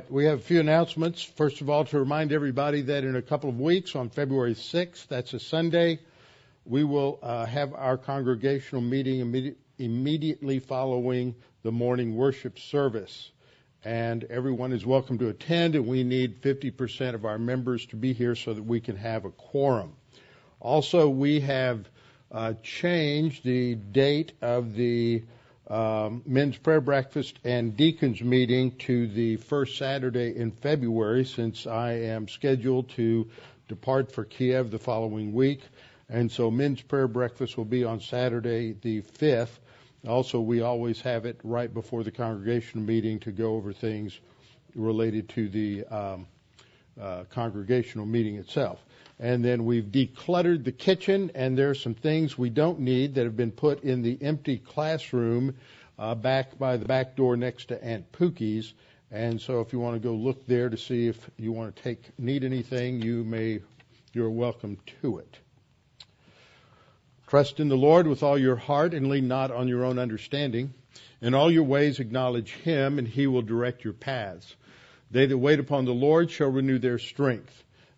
right, we have a few announcements. First of all, to remind everybody that in a couple of weeks, on February 6th, that's a Sunday, we will uh, have our congregational meeting immedi- immediately following the morning worship service. And everyone is welcome to attend, and we need 50% of our members to be here so that we can have a quorum. Also, we have uh, changed the date of the um, men's prayer breakfast and deacons meeting to the first Saturday in February since I am scheduled to depart for Kiev the following week. And so men's prayer breakfast will be on Saturday the 5th. Also, we always have it right before the congregational meeting to go over things related to the um, uh, congregational meeting itself. And then we've decluttered the kitchen, and there's some things we don't need that have been put in the empty classroom uh, back by the back door next to Aunt Pookie's. And so if you want to go look there to see if you want to take need anything, you may you're welcome to it. Trust in the Lord with all your heart and lean not on your own understanding. In all your ways acknowledge him and he will direct your paths. They that wait upon the Lord shall renew their strength.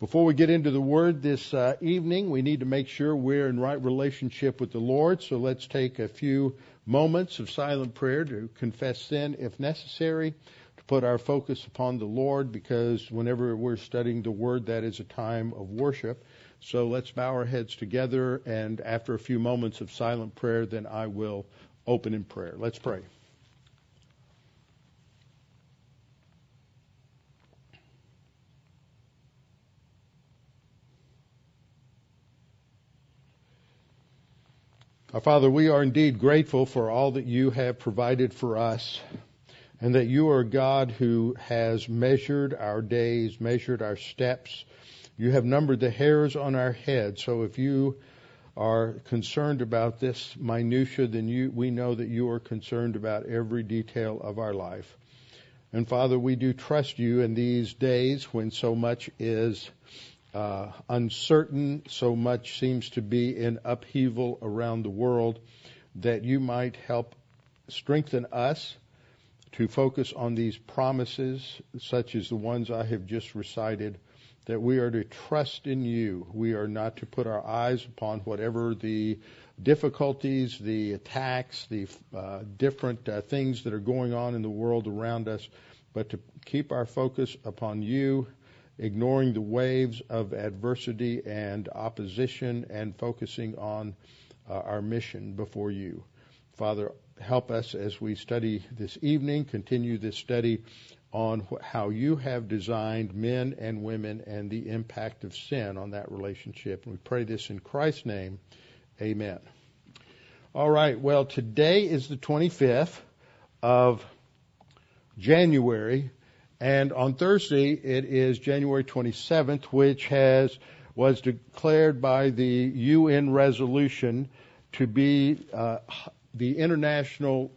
Before we get into the word this uh, evening, we need to make sure we're in right relationship with the Lord. So let's take a few moments of silent prayer to confess sin if necessary, to put our focus upon the Lord because whenever we're studying the word, that is a time of worship. So let's bow our heads together and after a few moments of silent prayer, then I will open in prayer. Let's pray. Our Father, we are indeed grateful for all that you have provided for us and that you are God who has measured our days, measured our steps. You have numbered the hairs on our head. So if you are concerned about this minutia, then you, we know that you are concerned about every detail of our life. And Father, we do trust you in these days when so much is uh, uncertain, so much seems to be in upheaval around the world, that you might help strengthen us to focus on these promises, such as the ones I have just recited, that we are to trust in you. We are not to put our eyes upon whatever the difficulties, the attacks, the uh, different uh, things that are going on in the world around us, but to keep our focus upon you ignoring the waves of adversity and opposition and focusing on uh, our mission before you. Father, help us as we study this evening, continue this study on wh- how you have designed men and women and the impact of sin on that relationship. And we pray this in Christ's name. Amen. All right. Well, today is the 25th of January, and on Thursday, it is January 27th, which has was declared by the UN resolution to be uh, the International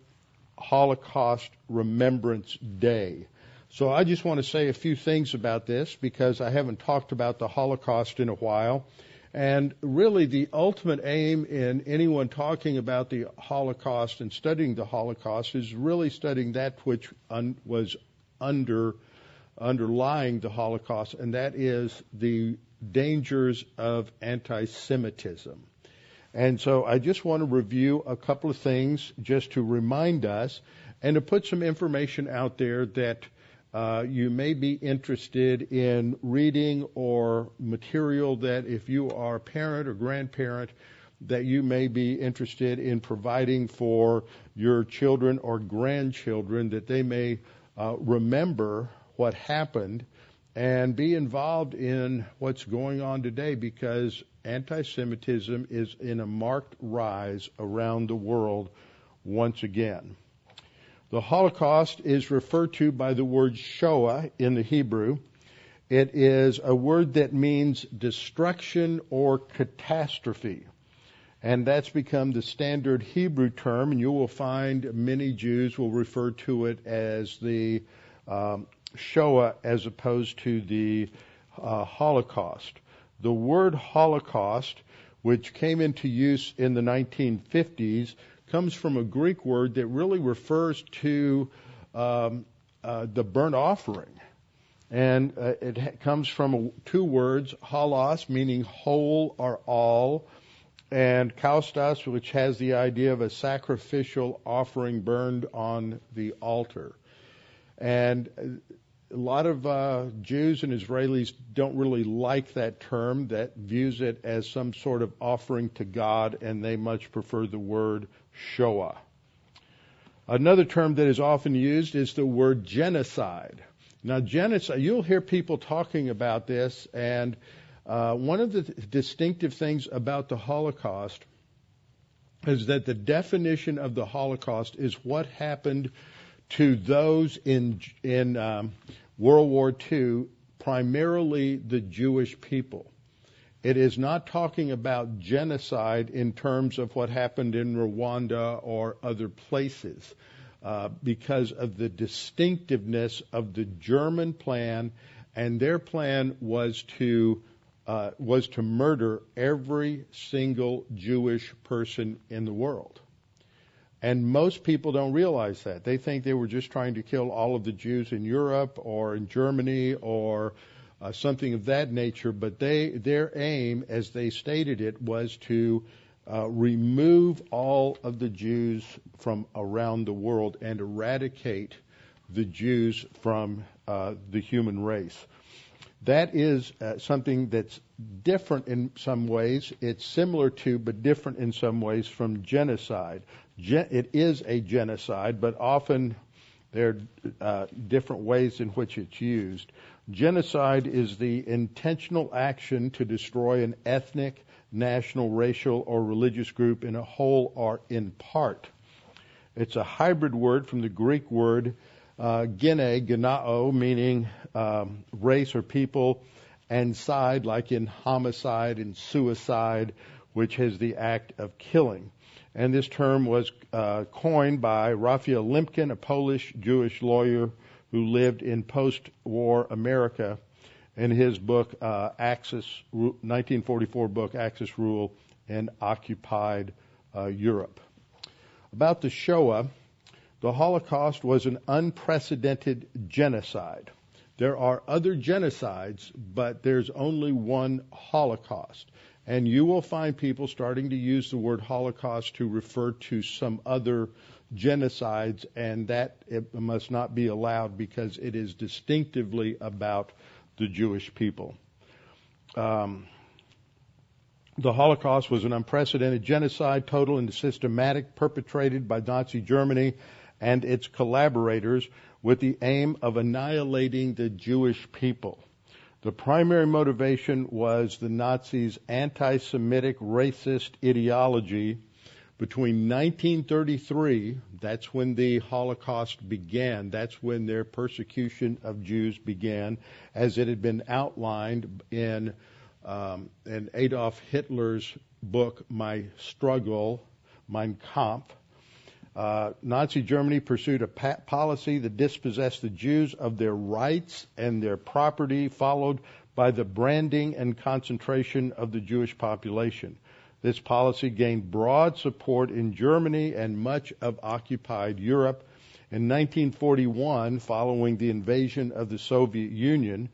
Holocaust Remembrance Day. So I just want to say a few things about this because I haven't talked about the Holocaust in a while. And really, the ultimate aim in anyone talking about the Holocaust and studying the Holocaust is really studying that which un- was under underlying the Holocaust, and that is the dangers of anti-Semitism. And so I just want to review a couple of things just to remind us and to put some information out there that uh, you may be interested in reading or material that if you are a parent or grandparent that you may be interested in providing for your children or grandchildren that they may uh, remember what happened and be involved in what's going on today because anti-Semitism is in a marked rise around the world once again. The Holocaust is referred to by the word Shoah in the Hebrew. It is a word that means destruction or catastrophe. And that's become the standard Hebrew term, and you will find many Jews will refer to it as the um, Shoah as opposed to the uh, Holocaust. The word Holocaust, which came into use in the 1950s, comes from a Greek word that really refers to um, uh, the burnt offering. And uh, it comes from two words, holos, meaning whole or all, and kaustos, which has the idea of a sacrificial offering burned on the altar. And a lot of uh, Jews and Israelis don't really like that term that views it as some sort of offering to God, and they much prefer the word Shoah. Another term that is often used is the word genocide. Now, genocide, you'll hear people talking about this, and uh, one of the distinctive things about the Holocaust is that the definition of the Holocaust is what happened to those in in um, World War II, primarily the Jewish people. It is not talking about genocide in terms of what happened in Rwanda or other places, uh, because of the distinctiveness of the German plan, and their plan was to uh, was to murder every single Jewish person in the world. And most people don't realize that. They think they were just trying to kill all of the Jews in Europe or in Germany or uh, something of that nature. But they, their aim, as they stated it, was to uh, remove all of the Jews from around the world and eradicate the Jews from uh, the human race. That is uh, something that's different in some ways. It's similar to, but different in some ways from genocide. Gen- it is a genocide, but often there are uh, different ways in which it's used. Genocide is the intentional action to destroy an ethnic, national, racial, or religious group in a whole or in part. It's a hybrid word from the Greek word uh, gene, meaning um, race or people, and side, like in homicide and suicide, which is the act of killing. And this term was uh, coined by Raphael Lemkin, a Polish Jewish lawyer who lived in post-war America, in his book uh, Axis, 1944 book Axis Rule in Occupied uh, Europe. About the Shoah, the Holocaust was an unprecedented genocide. There are other genocides, but there's only one Holocaust. And you will find people starting to use the word Holocaust to refer to some other genocides, and that must not be allowed because it is distinctively about the Jewish people. Um, the Holocaust was an unprecedented genocide, total and systematic, perpetrated by Nazi Germany and its collaborators with the aim of annihilating the Jewish people. The primary motivation was the Nazis' anti-Semitic racist ideology. Between 1933, that's when the Holocaust began, that's when their persecution of Jews began, as it had been outlined in, um, in Adolf Hitler's book, My Struggle, Mein Kampf, uh, Nazi Germany pursued a policy that dispossessed the Jews of their rights and their property, followed by the branding and concentration of the Jewish population. This policy gained broad support in Germany and much of occupied Europe. In 1941, following the invasion of the Soviet Union,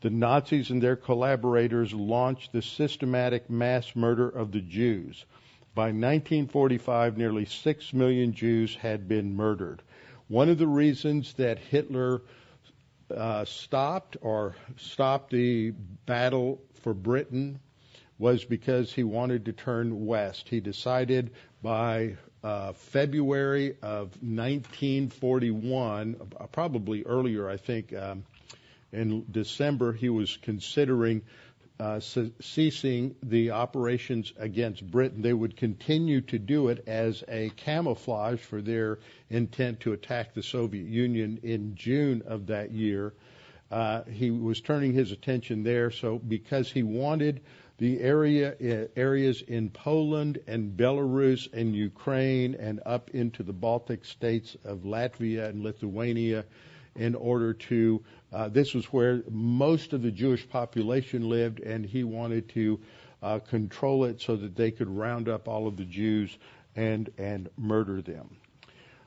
the Nazis and their collaborators launched the systematic mass murder of the Jews. By 1945, nearly six million Jews had been murdered. One of the reasons that Hitler uh, stopped or stopped the battle for Britain was because he wanted to turn west. He decided by uh, February of 1941, uh, probably earlier, I think. Um, in December, he was considering uh, ceasing the operations against Britain. They would continue to do it as a camouflage for their intent to attack the Soviet Union in June of that year. Uh, he was turning his attention there, so because he wanted the area uh, areas in Poland and Belarus and Ukraine and up into the Baltic states of Latvia and Lithuania in order to uh, this was where most of the Jewish population lived, and he wanted to uh, control it so that they could round up all of the Jews and and murder them.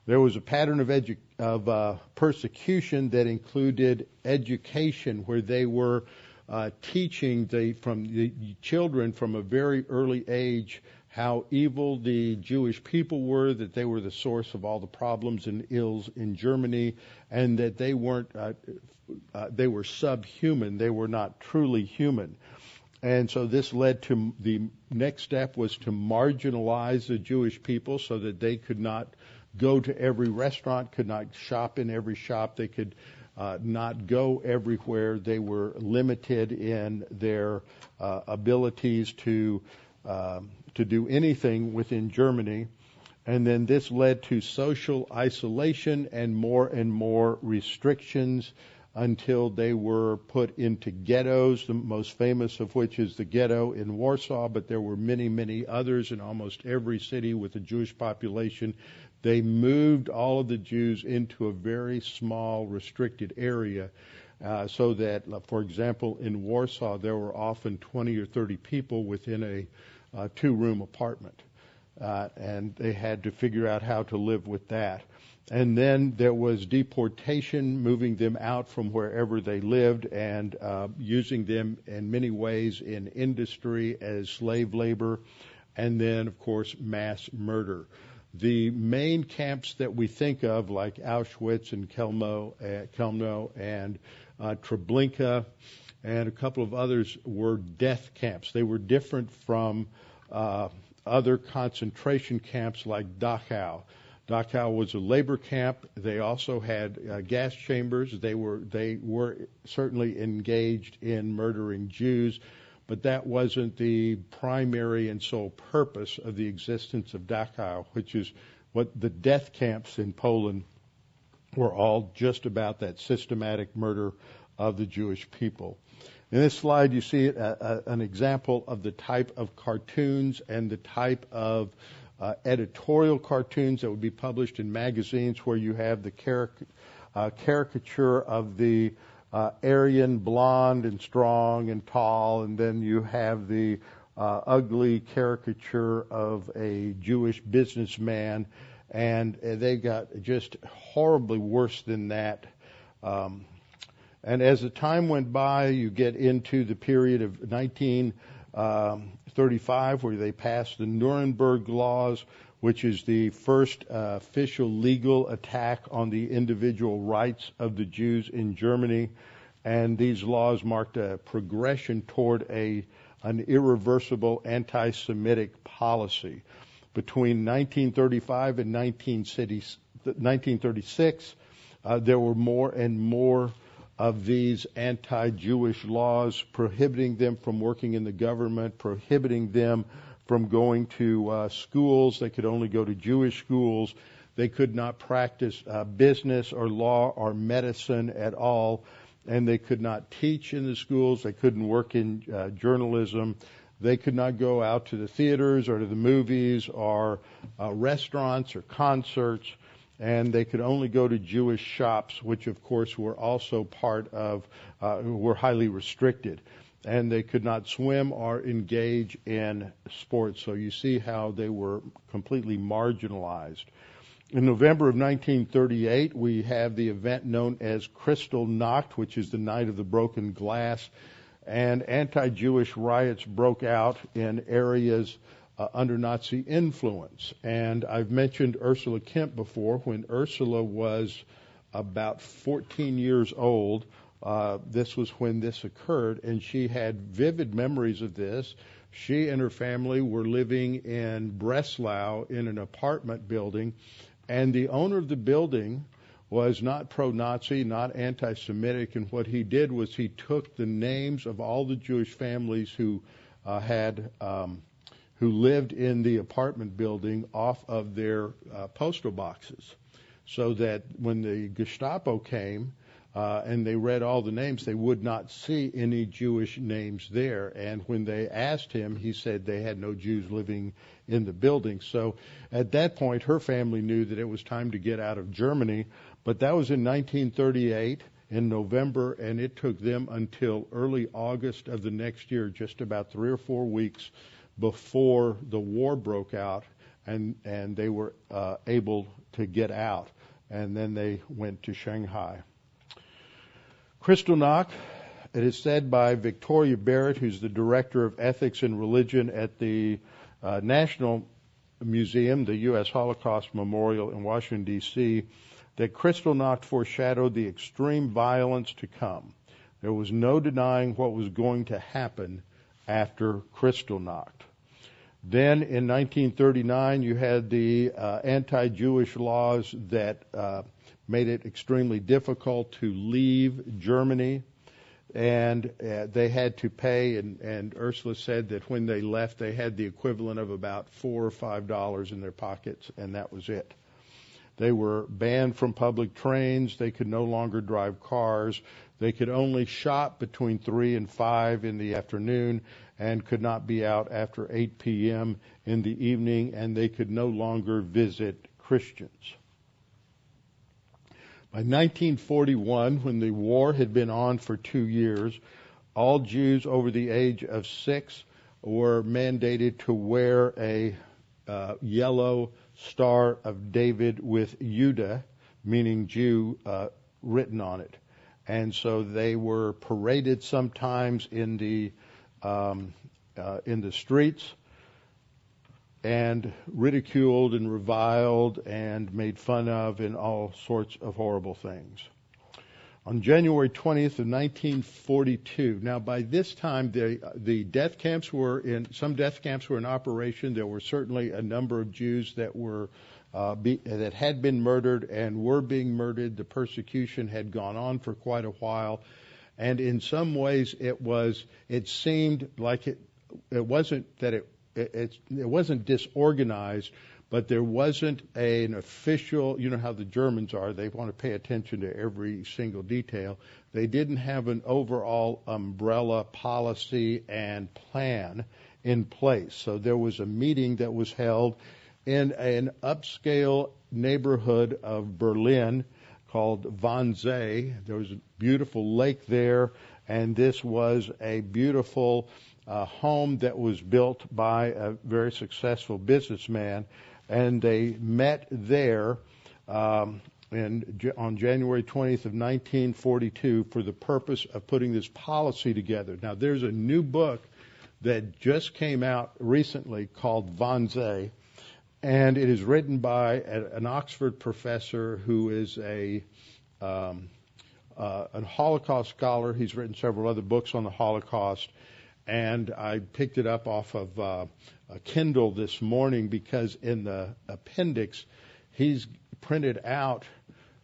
There was a pattern of, edu- of uh, persecution that included education, where they were uh, teaching the, from the children from a very early age how evil the Jewish people were, that they were the source of all the problems and ills in Germany, and that they weren't, uh, uh, they were subhuman. They were not truly human. And so this led to the next step was to marginalize the Jewish people so that they could not go to every restaurant, could not shop in every shop, they could uh, not go everywhere. They were limited in their uh, abilities to um, to do anything within Germany. And then this led to social isolation and more and more restrictions until they were put into ghettos, the most famous of which is the ghetto in Warsaw, but there were many, many others in almost every city with a Jewish population. They moved all of the Jews into a very small, restricted area. Uh, so that, for example, in Warsaw, there were often 20 or 30 people within a uh, two room apartment. Uh, and they had to figure out how to live with that. And then there was deportation, moving them out from wherever they lived and uh, using them in many ways in industry as slave labor, and then, of course, mass murder. The main camps that we think of, like Auschwitz and Chelmno, uh, and uh, Treblinka, and a couple of others, were death camps. They were different from uh, other concentration camps like Dachau. Dachau was a labor camp. They also had uh, gas chambers. They were they were certainly engaged in murdering Jews, but that wasn't the primary and sole purpose of the existence of Dachau, which is what the death camps in Poland were all just about that systematic murder of the Jewish people. In this slide, you see a, a, an example of the type of cartoons and the type of uh, editorial cartoons that would be published in magazines where you have the caric- uh, caricature of the uh, Aryan blonde and strong and tall, and then you have the uh, ugly caricature of a Jewish businessman, and uh, they got just horribly worse than that. Um, and as the time went by, you get into the period of 19. Um, 35, where they passed the Nuremberg laws, which is the first uh, official legal attack on the individual rights of the Jews in Germany. And these laws marked a progression toward a an irreversible anti-Semitic policy. Between 1935 and 1936, uh, there were more and more of these anti-Jewish laws, prohibiting them from working in the government, prohibiting them from going to uh, schools. They could only go to Jewish schools. They could not practice uh, business or law or medicine at all, and they could not teach in the schools. They couldn't work in uh, journalism. They could not go out to the theaters or to the movies or uh, restaurants or concerts and they could only go to Jewish shops, which of course were also part of, uh, were highly restricted. And they could not swim or engage in sports. So you see how they were completely marginalized. In November of 1938, we have the event known as Kristallnacht, which is the night of the broken glass, and anti-Jewish riots broke out in areas uh, under Nazi influence. And I've mentioned Ursula Kemp before. When Ursula was about 14 years old, uh, this was when this occurred, and she had vivid memories of this. She and her family were living in Breslau in an apartment building, and the owner of the building was not pro-Nazi, not anti-Semitic, and what he did was he took the names of all the Jewish families who uh, had um, who lived in the apartment building off of their uh, postal boxes, so that when the Gestapo came uh, and they read all the names, they would not see any Jewish names there. And when they asked him, he said they had no Jews living in the building. So at that point, her family knew that it was time to get out of Germany. But that was in 1938 in November, and it took them until early August of the next year, just about three or four weeks before the war broke out, and and they were uh, able to get out, and then they went to Shanghai. Kristallnacht, it is said by Victoria Barnett, who's the director of ethics and religion at the uh, National Museum, the U.S. Holocaust Memorial in Washington D.C that Kristallnacht foreshadowed the extreme violence to come. There was no denying what was going to happen after Kristallnacht. Then in 1939, you had the uh, anti-Jewish laws that uh, made it extremely difficult to leave Germany, and uh, they had to pay. And, and Ursula said that when they left, they had the equivalent of about four or five dollars in their pockets, and that was it. They were banned from public trains. They could no longer drive cars. They could only shop between 3 and 5 in the afternoon and could not be out after 8 p.m. in the evening, and they could no longer visit Christians. By 1941, when the war had been on for two years, all Jews over the age of six were mandated to wear a uh, yellow Star of David with Jude, meaning Jew, uh, written on it. And so they were paraded sometimes in the um, uh, in the streets and ridiculed and reviled and made fun of and all sorts of horrible things on January 20th of 1942. Now, by this time, the the death camps were in some death camps were in operation. There were certainly a number of Jews that were uh, be, that had been murdered and were being murdered. The persecution had gone on for quite a while, and in some ways, it was it seemed like it it wasn't that it it, it wasn't disorganized, but there wasn't a, an official, you know how the Germans are, they want to pay attention to every single detail. They didn't have an overall umbrella policy and plan in place. So there was a meeting that was held in an upscale neighborhood of Berlin called Wannsee. There was beautiful lake there, and this was a beautiful uh, home that was built by a very successful businessman and they met there um, in, on January 20th of 1942 for the purpose of putting this policy together. Now, there's a new book that just came out recently called Von Wannsee, and it is written by an Oxford professor who is a um, uh, a Holocaust scholar. He's written several other books on the Holocaust, and I picked it up off of uh, a Kindle this morning because in the appendix, he's printed out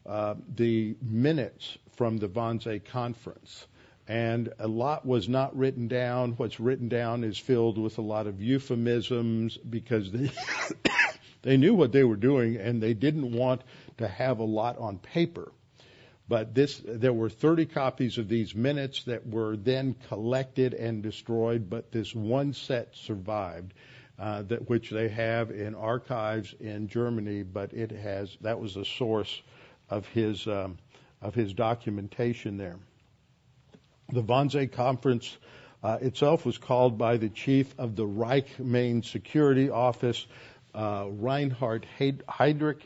uh, the minutes from the Wannsee conference. And a lot was not written down. What's written down is filled with a lot of euphemisms because they, they knew what they were doing and they didn't want to have a lot on paper. But this, there were 30 copies of these minutes that were then collected and destroyed, but this one set survived uh, that which they have in archives in Germany, but it has that was a source of his um, of his documentation there. The Wannsee Conference uh, itself was called by the chief of the Reich Main Security Office, uh, Reinhard Heydrich.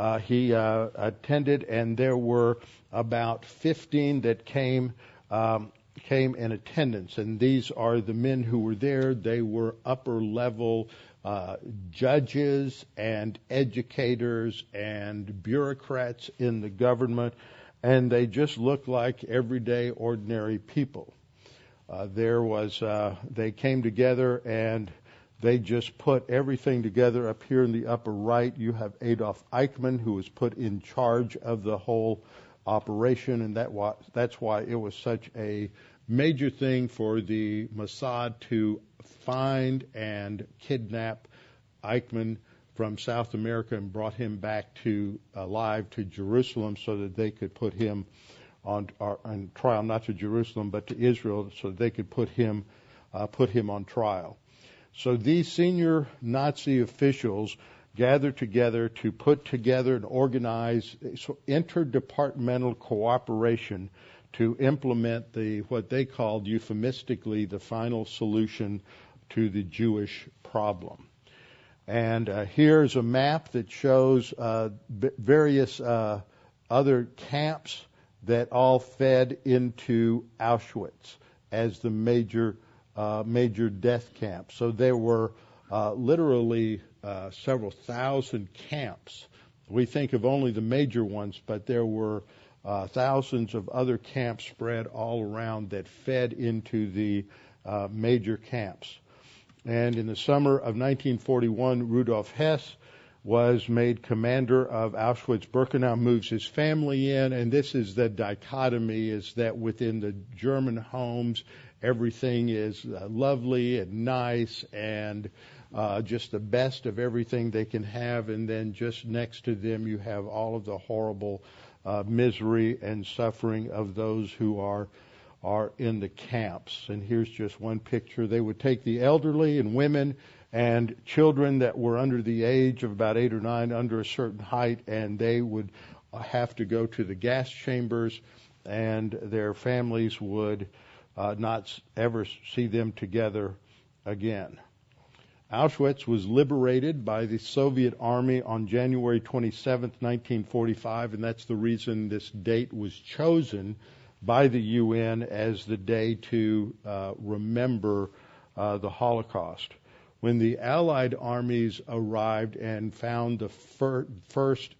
Uh, he uh, attended, and there were about 15 that came um, came in attendance, and these are the men who were there. They were upper level uh, judges and educators and bureaucrats in the government, and they just looked like everyday, ordinary people. uh, there was uh, they came together and they just put everything together up here in the upper right. You have Adolf Eichmann, who was put in charge of the whole operation, and that was, that's why it was such a major thing for the Mossad to find and kidnap Eichmann from South America and brought him back to alive to Jerusalem so that they could put him on, on trial, not to Jerusalem but to Israel, so that they could put him uh, put him on trial. So these senior Nazi officials gathered together to put together and organize interdepartmental cooperation to implement the what they called euphemistically the final solution to the Jewish problem. And uh, here's a map that shows uh, various uh, other camps that all fed into Auschwitz as the major uh, major death camps. So there were uh, literally uh, several thousand camps. We think of only the major ones, but there were uh, thousands of other camps spread all around that fed into the uh, major camps. And in the summer of 1941, Rudolf Hess was made commander of Auschwitz-Birkenau, moves his family in, and this is the dichotomy: is that within the German homes everything is uh, lovely and nice and uh, just the best of everything they can have, and then just next to them you have all of the horrible uh, misery and suffering of those who are are in the camps. And here's just one picture. They would take the elderly and women and children that were under the age of about eight or nine, under a certain height, and they would have to go to the gas chambers, and their families would uh, not ever see them together again. Auschwitz was liberated by the Soviet army on January 27, 1945, and that's the reason this date was chosen by the UN as the day to uh, remember uh, the Holocaust. When the Allied armies arrived and found the fir- first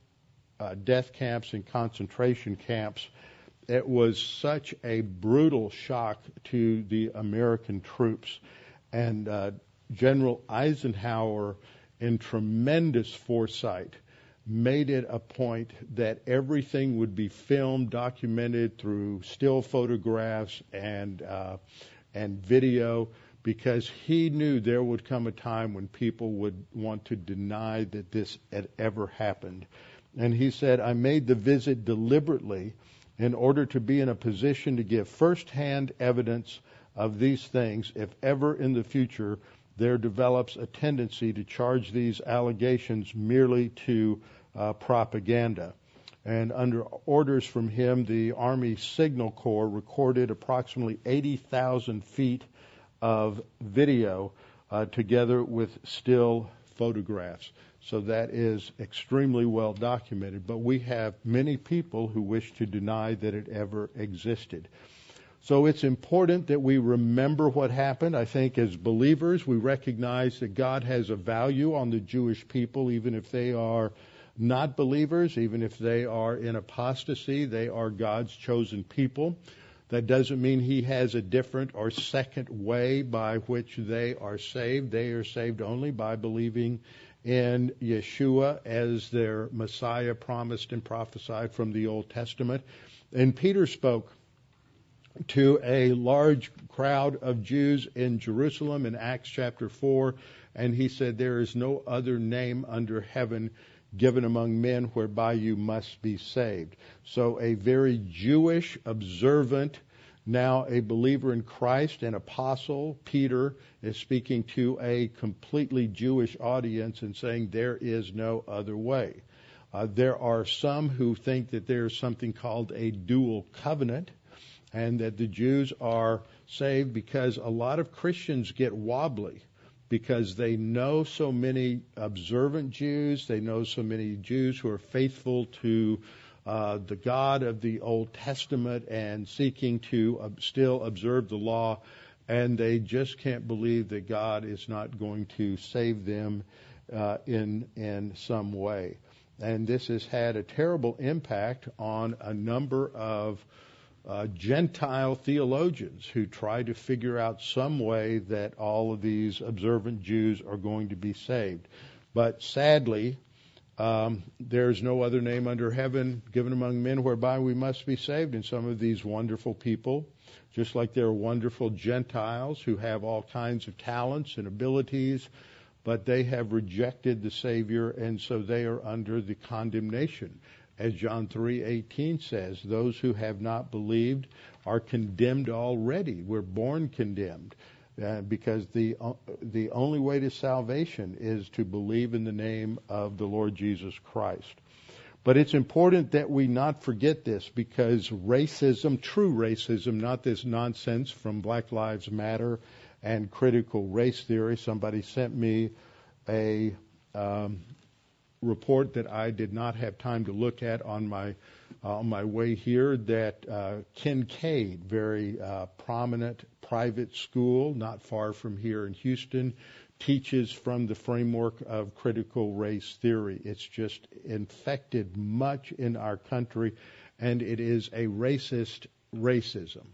uh, death camps and concentration camps it was such a brutal shock to the American troops. And uh, General Eisenhower, in tremendous foresight, made it a point that everything would be filmed, documented through still photographs and uh, and video, because he knew there would come a time when people would want to deny that this had ever happened. And he said, "I made the visit deliberately." In order to be in a position to give firsthand evidence of these things if ever in the future there develops a tendency to charge these allegations merely to uh, propaganda. And under orders from him, the Army Signal Corps recorded approximately 80,000 feet of video uh, together with still photographs. So that is extremely well documented. But we have many people who wish to deny that it ever existed. So it's important that we remember what happened. I think as believers, we recognize that God has a value on the Jewish people, even if they are not believers, even if they are in apostasy, they are God's chosen people. That doesn't mean He has a different or second way by which they are saved. They are saved only by believing in Yeshua as their Messiah promised and prophesied from the Old Testament. And Peter spoke to a large crowd of Jews in Jerusalem in Acts chapter 4, and he said, There is no other name under heaven given among men whereby you must be saved. So a very Jewish, observant, now a believer in Christ, an apostle, Peter, is speaking to a completely Jewish audience and saying there is no other way. Uh, there are some who think that there is something called a dual covenant and that the Jews are saved because a lot of Christians get wobbly because they know so many observant Jews, they know so many Jews who are faithful to uh, the God of the Old Testament and seeking to uh, still observe the law, and they just can't believe that God is not going to save them uh, in in some way. And this has had a terrible impact on a number of uh, Gentile theologians who try to figure out some way that all of these observant Jews are going to be saved. But sadly, um, there is no other name under heaven given among men whereby we must be saved. And some of these wonderful people, just like there are wonderful Gentiles who have all kinds of talents and abilities, but they have rejected the Savior, and so they are under the condemnation as John 3:18 says, those who have not believed are condemned already. We're born condemned. Uh, because the uh, the only way to salvation is to believe in the name of the Lord Jesus Christ. But it's important that we not forget this because racism, true racism, not this nonsense from Black Lives Matter and critical race theory. Somebody sent me a um, report that I did not have time to look at on my on my way here. That uh, Kinkaid, very uh, prominent private school not far from here in Houston, teaches from the framework of critical race theory. It's just infected much in our country, and it is a racist racism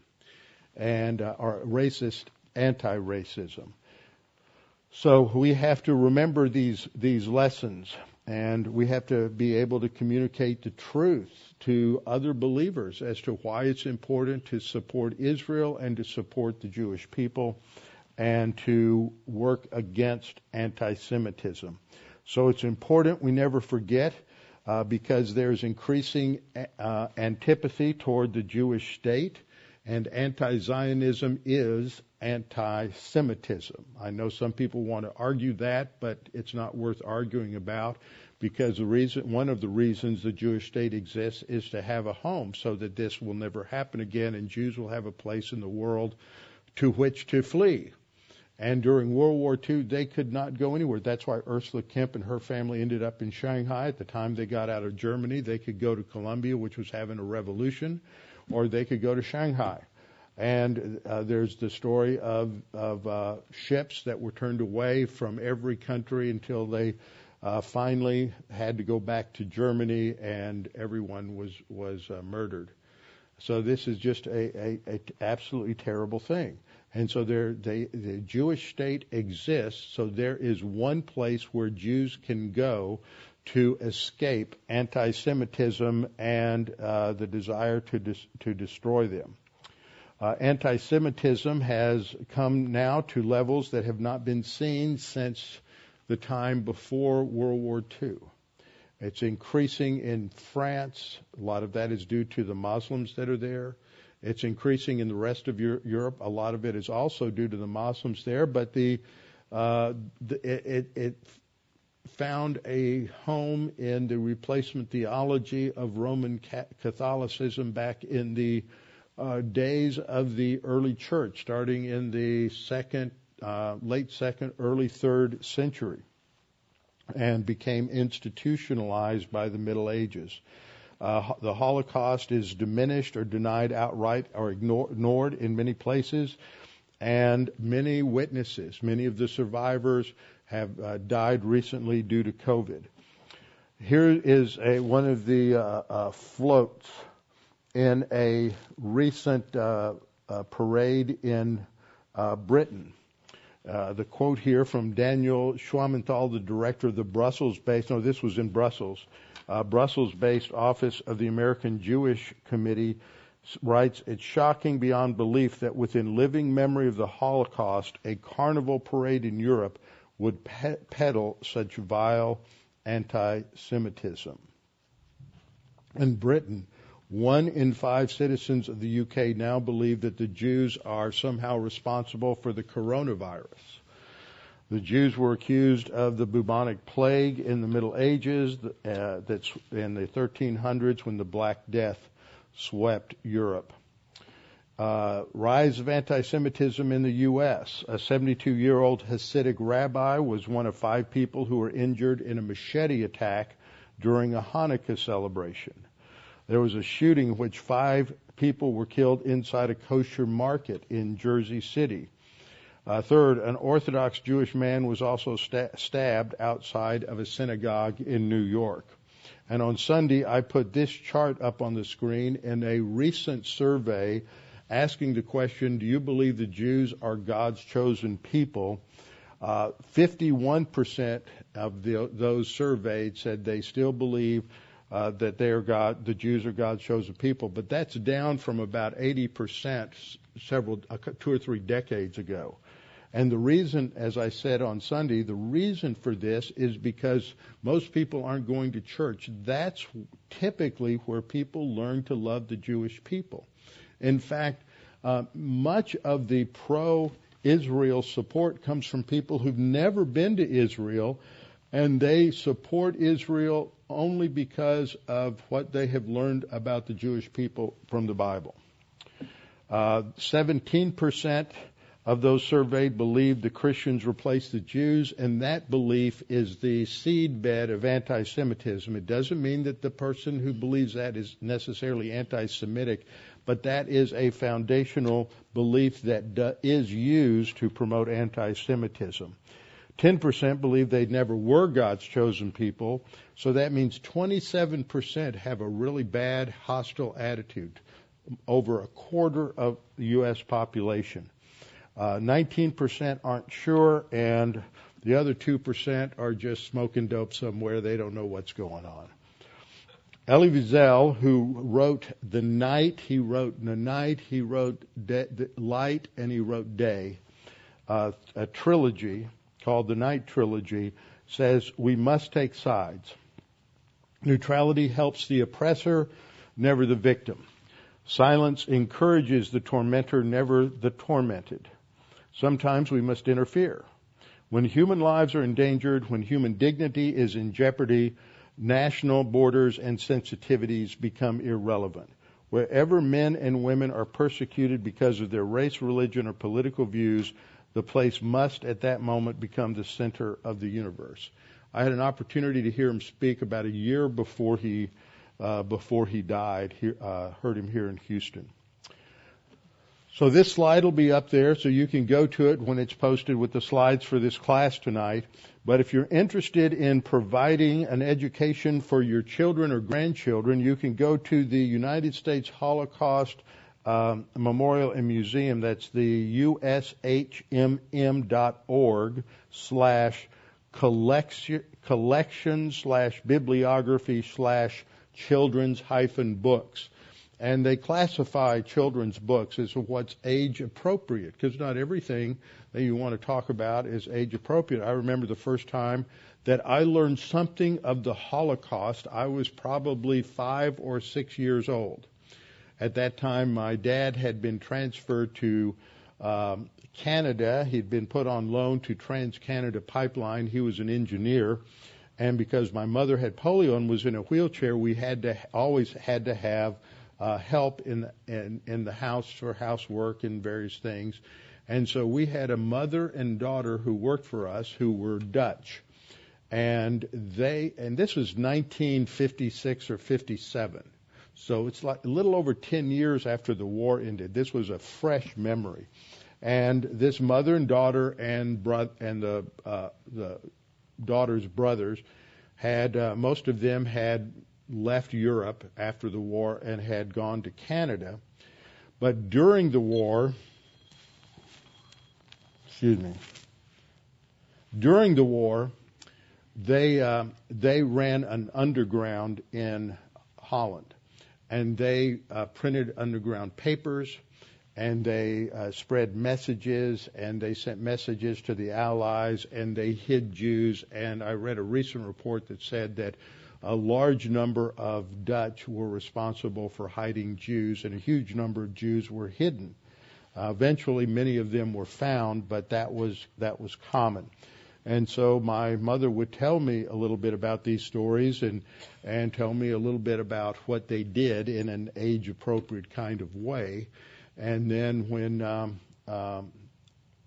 and uh, or racist anti-racism. So we have to remember these these lessons and we have to be able to communicate the truth to other believers as to why it's important to support Israel and to support the Jewish people and to work against anti Semitism. So it's important we never forget uh, because there's increasing uh, antipathy toward the Jewish state, and anti Zionism is anti Semitism. I know some people want to argue that, but it's not worth arguing about because the reason, one of the reasons the Jewish state exists is to have a home so that this will never happen again and Jews will have a place in the world to which to flee. And during World War II, they could not go anywhere. That's why Ursula Kemp and her family ended up in Shanghai. At the time they got out of Germany, they could go to Colombia, which was having a revolution, or they could go to Shanghai. And uh, there's the story of, of uh, ships that were turned away from every country until they uh, finally had to go back to Germany, and everyone was was uh, murdered. So this is just a, absolutely terrible thing. And so there, they, the Jewish state exists. So there is one place where Jews can go to escape anti-Semitism and uh, the desire to dis- to destroy them. Uh, anti-Semitism has come now to levels that have not been seen since the time before World War II. It's increasing in France. A lot of that is due to the Muslims that are there. It's increasing in the rest of Europe. A lot of it is also due to the Muslims there, but the, uh, the it, it found a home in the replacement theology of Roman Catholicism back in the uh, days of the early church, starting in the second, uh, late second, early third century, and became institutionalized by the Middle Ages. Uh, the Holocaust is diminished or denied outright or ignored in many places, and many witnesses, many of the survivors, have uh, died recently due to COVID. Here is a, one of the uh, uh floats in a recent uh, uh, parade in Britain. Uh, the quote here from Daniel Schwammenthal, the director of the Brussels-based, no, this was in Brussels, uh, Brussels-based Office of the American Jewish Committee, writes, It's shocking beyond belief that within living memory of the Holocaust, a carnival parade in Europe would pe- peddle such vile anti-Semitism. In Britain, one in five citizens of the UK now believe that the Jews are somehow responsible for the coronavirus. The Jews were accused of the bubonic plague in the Middle Ages, uh, that's in the 1300s when the Black Death swept Europe. Uh, rise of anti-Semitism in the U.S. A 72-year-old Hasidic rabbi was one of five people who were injured in a machete attack during a Hanukkah celebration. There was a shooting in which five people were killed inside a kosher market in Jersey City. Uh, third, an Orthodox Jewish man was also sta- stabbed outside of a synagogue in New York. And on Sunday, I put this chart up on the screen in a recent survey asking the question, do you believe the Jews are God's chosen people? Uh, 51% of the, those surveyed said they still believe uh, that they are God, the Jews are God's chosen people, but that's down from about 80% several, uh, two or three decades ago. And the reason, as I said on Sunday, the reason for this is because most people aren't going to church. That's typically where people learn to love the Jewish people. In fact, uh, much of the pro Israel support comes from people who've never been to Israel and they support Israel only because of what they have learned about the Jewish people from the Bible. Uh, 17% of those surveyed believe the Christians replaced the Jews, and that belief is the seedbed of anti Semitism. It doesn't mean that the person who believes that is necessarily anti Semitic, but that is a foundational belief that is used to promote anti Semitism. 10% believe they never were God's chosen people, so that means 27% have a really bad, hostile attitude, over a quarter of the U.S. population. Uh, 19% aren't sure, and the other 2% are just smoking dope somewhere. They don't know what's going on. Elie Wiesel, who wrote The Night, he wrote The Night, he wrote De- Light, and he wrote Day, uh, a trilogy called the Night Trilogy, says we must take sides. Neutrality helps the oppressor, never the victim. Silence encourages the tormentor, never the tormented. Sometimes we must interfere. When human lives are endangered, when human dignity is in jeopardy, national borders and sensitivities become irrelevant. Wherever men and women are persecuted because of their race, religion, or political views, the place must at that moment become the center of the universe. I had an opportunity to hear him speak about a year before he uh, before he died. He, uh, heard him here in Houston. So this slide will be up there so you can go to it when it's posted with the slides for this class tonight. But if you're interested in providing an education for your children or grandchildren, you can go to the United States Holocaust um, Memorial and Museum. That's the ushmm.org slash collection slash bibliography slash children's hyphen books and they classify children's books as what's age appropriate because not everything that you want to talk about is age appropriate. I remember the first time that I learned something of the Holocaust. I was probably five or six years old. At that time, my dad had been transferred to um, Canada. He'd been put on loan to Trans Canada Pipeline. He was an engineer. And because my mother had polio and was in a wheelchair, we had to always had to have uh, help in, in in the house for housework and various things. And so we had a mother and daughter who worked for us who were Dutch. And they and this was 1956 or 57. So it's like a little over 10 years after the war ended. This was a fresh memory. And this mother and daughter and bro- and the uh, the daughter's brothers had uh, most of them had left Europe after the war and had gone to Canada. But during the war, excuse me, during the war, they uh, they ran an underground in Holland, and they uh, printed underground papers, and they uh, spread messages, and they sent messages to the Allies, and they hid Jews. And I read a recent report that said that a large number of Dutch were responsible for hiding Jews, and a huge number of Jews were hidden. Uh, eventually, many of them were found, but that was that was common. And so my mother would tell me a little bit about these stories and and tell me a little bit about what they did in an age appropriate kind of way. And then when um, um,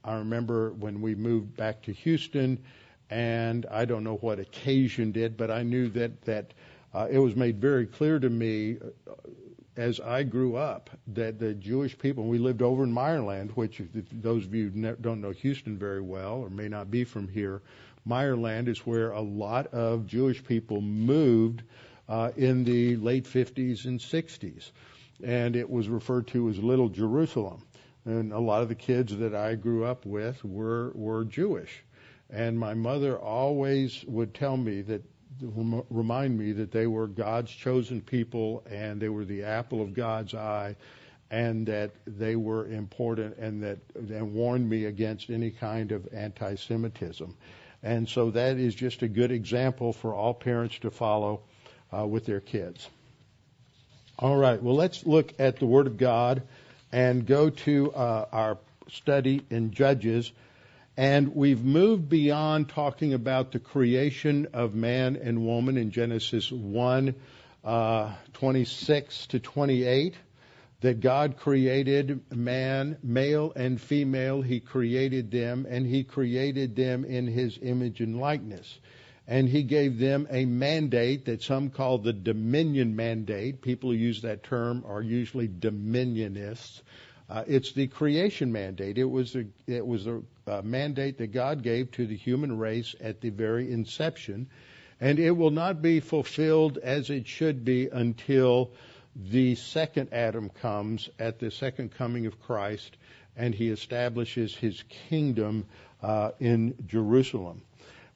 I remember when we moved back to Houston, and I don't know what occasioned it, but I knew that that uh, it was made very clear to me as I grew up that the Jewish people, we lived over in Meyerland, which if those of you don't know Houston very well or may not be from here, Meyerland is where a lot of Jewish people moved uh, in the late 50s and 60s. And it was referred to as Little Jerusalem. And a lot of the kids that I grew up with were, were Jewish. And my mother always would tell me that, remind me that they were God's chosen people and they were the apple of God's eye and that they were important and that and warned me against any kind of anti-Semitism. And so that is just a good example for all parents to follow uh, with their kids. All right, well, let's look at the Word of God and go to uh, our study in Judges. And we've moved beyond talking about the creation of man and woman in Genesis 1, uh, 26 to 28 that God created man, male and female. He created them, and He created them in His image and likeness. And He gave them a mandate that some call the dominion mandate. People who use that term are usually dominionists. Uh, it's the creation mandate. It was a, it was a, a mandate that God gave to the human race at the very inception, and it will not be fulfilled as it should be until the second Adam comes at the second coming of Christ, and he establishes his kingdom uh, in Jerusalem.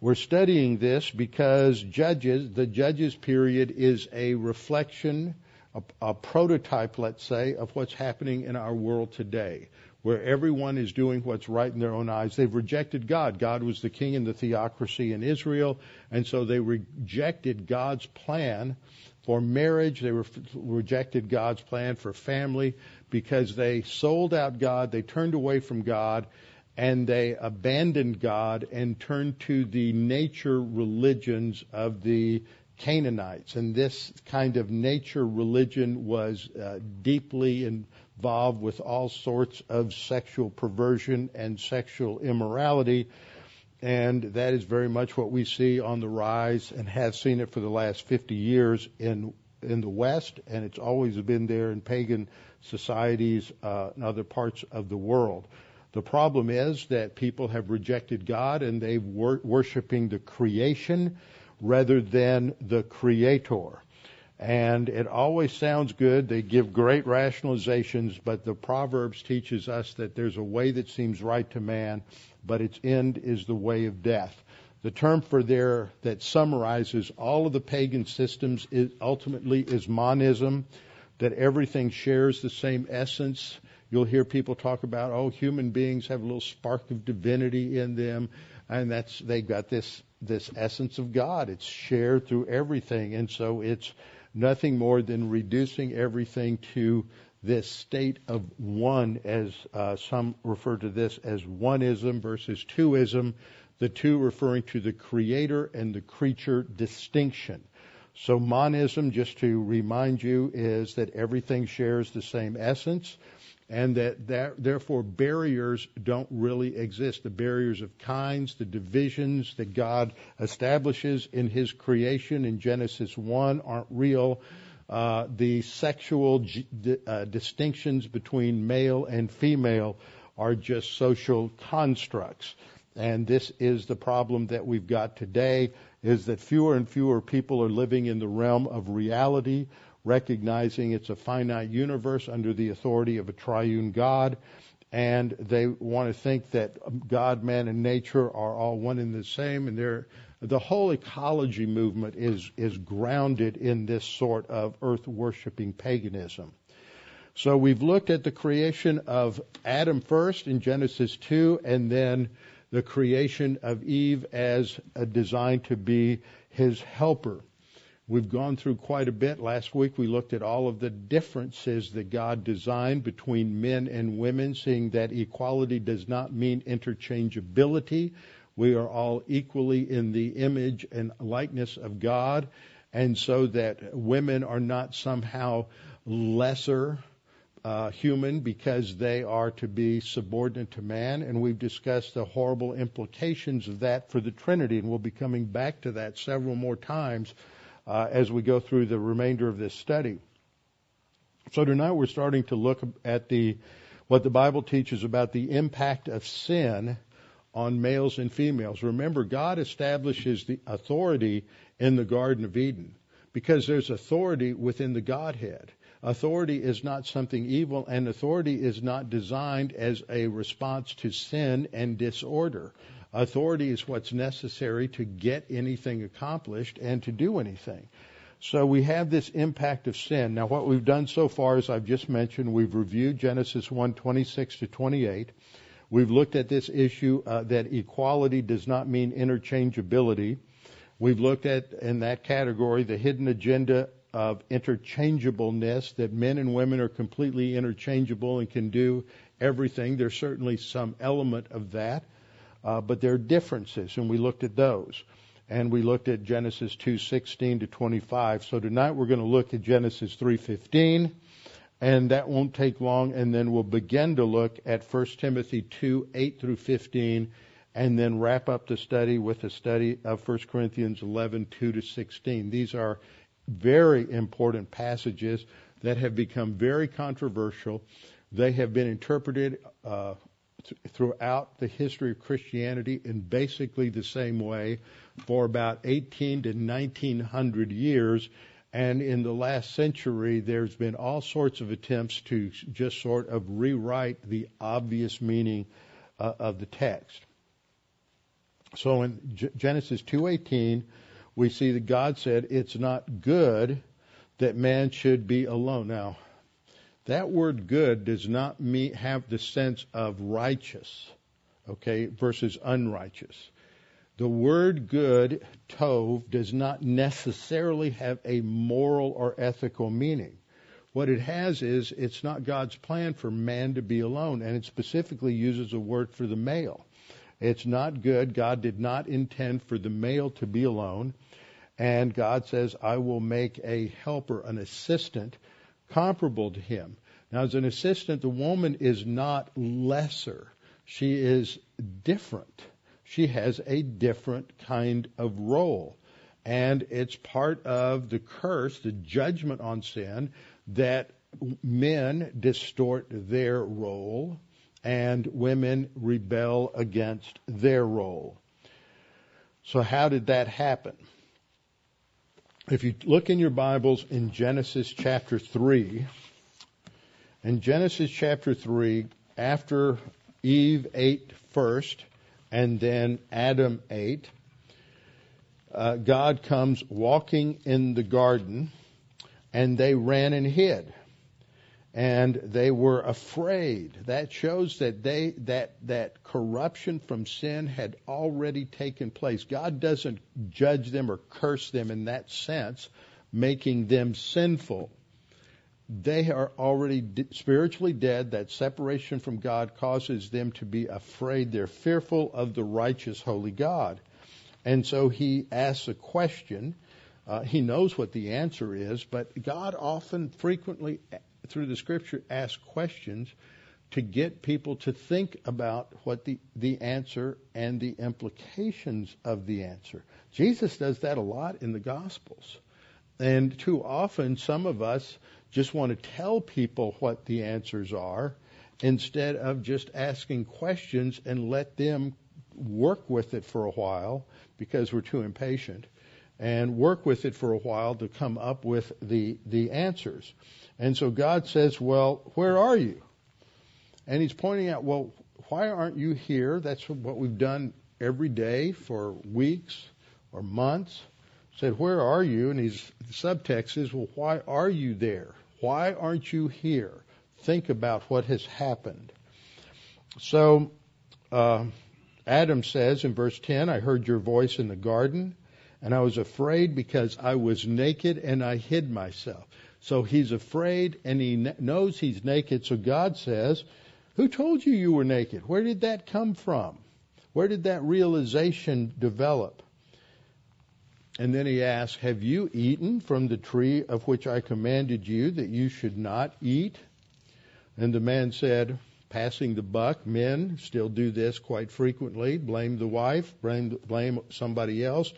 We're studying this because Judges, the Judges period is a reflection, a, a prototype, let's say, of what's happening in our world today where everyone is doing what's right in their own eyes. They've rejected God. God was the king in the theocracy in Israel, and so they rejected God's plan for marriage. They re- rejected God's plan for family because they sold out God, they turned away from God, and they abandoned God and turned to the nature religions of the Canaanites. And this kind of nature religion was uh, deeply involved with all sorts of sexual perversion and sexual immorality and that is very much what we see on the rise and have seen it for the last 50 years in in the West, and it's always been there in pagan societies uh, in other parts of the world. The problem is that people have rejected God and they're wor- worshiping the creation rather than the creator. And it always sounds good. They give great rationalizations, but the Proverbs teaches us that there's a way that seems right to man but its end is the way of death. The term for there that summarizes all of the pagan systems is ultimately is monism, that everything shares the same essence. You'll hear people talk about, oh, human beings have a little spark of divinity in them, and that's they've got this this essence of God. It's shared through everything, and so it's nothing more than reducing everything to this state of one, as uh, some refer to this as oneism versus twoism, the two referring to the creator and the creature distinction. So monism, just to remind you, is that everything shares the same essence and that, that therefore barriers don't really exist. The barriers of kinds, the divisions that God establishes in His creation in Genesis 1 aren't real uh, the sexual uh, distinctions between male and female are just social constructs. And this is the problem that we've got today is that fewer and fewer people are living in the realm of reality, recognizing it's a finite universe under the authority of a triune God. And they want to think that God, man, and nature are all one and the same, and they're the whole ecology movement is, is grounded in this sort of earth worshiping paganism. So we've looked at the creation of Adam first in Genesis 2 and then the creation of Eve as a designed to be his helper. We've gone through quite a bit. Last week we looked at all of the differences that God designed between men and women, seeing that equality does not mean interchangeability. We are all equally in the image and likeness of God, and so that women are not somehow lesser uh, human because they are to be subordinate to man. And we've discussed the horrible implications of that for the Trinity, and we'll be coming back to that several more times uh, as we go through the remainder of this study. So tonight we're starting to look at the what the Bible teaches about the impact of sin on males and females. Remember, God establishes the authority in the Garden of Eden. because there's authority within the Godhead. Authority is not something evil, and authority is not designed as a response to sin and disorder. Authority is what's necessary to get anything accomplished and to do anything. So we have this impact of sin. Now what we've done so far, as I've just mentioned, we've reviewed Genesis 1, 26 to 28. We've looked at this issue uh, that equality does not mean interchangeability. We've looked at, in that category, the hidden agenda of interchangeableness, that men and women are completely interchangeable and can do everything. There's certainly some element of that, uh, but there are differences, and we looked at those. And we looked at Genesis 2:16 to 25. So tonight we're going to look at Genesis 3:15, and that won't take long. And then we'll begin to look at 1 Timothy 2:8 through 15, and then wrap up the study with a study of 1 Corinthians 11:2 to 16. These are very important passages that have become very controversial. They have been interpreted uh, throughout the history of Christianity in basically the same way for about 18 to 1900 years. And in the last century, there's been all sorts of attempts to just sort of rewrite the obvious meaning uh, of the text. So in G- Genesis 2:18, we see that God said it's not good that man should be alone. Now, that word good does not have the sense of righteous, okay, versus unrighteous. The word good, tov, does not necessarily have a moral or ethical meaning. What it has is it's not God's plan for man to be alone, and it specifically uses a word for the male. It's not good. God did not intend for the male to be alone. And God says, I will make a helper, an assistant, comparable to him. Now, as an assistant, the woman is not lesser. She is different. She has a different kind of role. And it's part of the curse, the judgment on sin, that men distort their role and women rebel against their role. So how did that happen? If you look in your Bibles in Genesis chapter 3, in Genesis chapter 3, after Eve ate first and then Adam ate, uh, God comes walking in the garden and they ran and hid and they were afraid. That shows that they that that corruption from sin had already taken place. God doesn't judge them or curse them in that sense, making them sinful. They are already spiritually dead. That separation from God causes them to be afraid. They're fearful of the righteous, holy God. And so he asks a question. Uh, he knows what the answer is, but God often, frequently through the scripture, ask questions to get people to think about what the, the answer and the implications of the answer. Jesus does that a lot in the Gospels. And too often, some of us just want to tell people what the answers are instead of just asking questions and let them work with it for a while because we're too impatient and work with it for a while to come up with the, the answers. And so God says, Well, where are you? And He's pointing out, Well, why aren't you here? That's what we've done every day for weeks or months. Said, Where are you? And his subtext is, Well, why are you there? Why aren't you here? Think about what has happened. So, uh, Adam says in verse 10, I heard your voice in the garden, and I was afraid because I was naked and I hid myself. So he's afraid and he knows he's naked. So God says, Who told you you were naked? Where did that come from? Where did that realization develop? And then he asks, Have you eaten from the tree of which I commanded you that you should not eat? And the man said, Passing the buck, men still do this quite frequently blame the wife, blame, blame somebody else.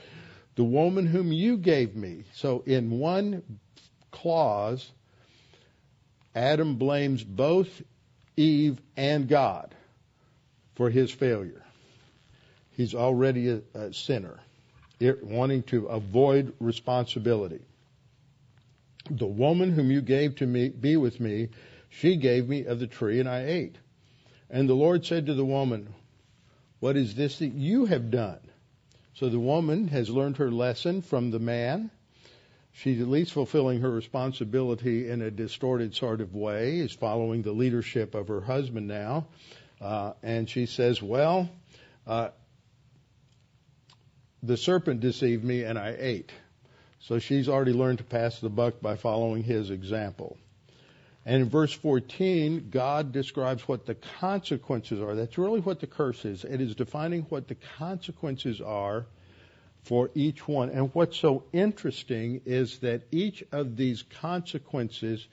The woman whom you gave me. So in one clause, Adam blames both Eve and God for his failure. He's already a, a sinner, wanting to avoid responsibility. The woman whom you gave to me, be with me, she gave me of the tree and I ate. And the Lord said to the woman, What is this that you have done? So the woman has learned her lesson from the man. She's at least fulfilling her responsibility in a distorted sort of way, is following the leadership of her husband now. Uh, and she says, Well, uh, the serpent deceived me and I ate. So she's already learned to pass the buck by following his example. And in verse 14, God describes what the consequences are. That's really what the curse is. It is defining what the consequences are for each one. And what's so interesting is that each of these consequences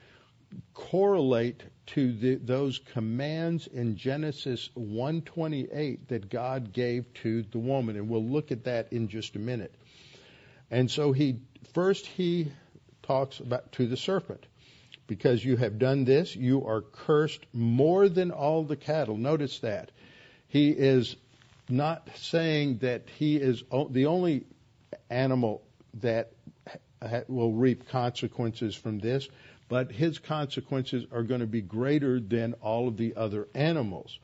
correlate to the, those commands in Genesis 128 that God gave to the woman. And we'll look at that in just a minute. And so he, first he talks about to the serpent because you have done this, you are cursed more than all the cattle. Notice that. He is not saying that he is the only animal that ha- will reap consequences from this, but his consequences are going to be greater than all of the other animals.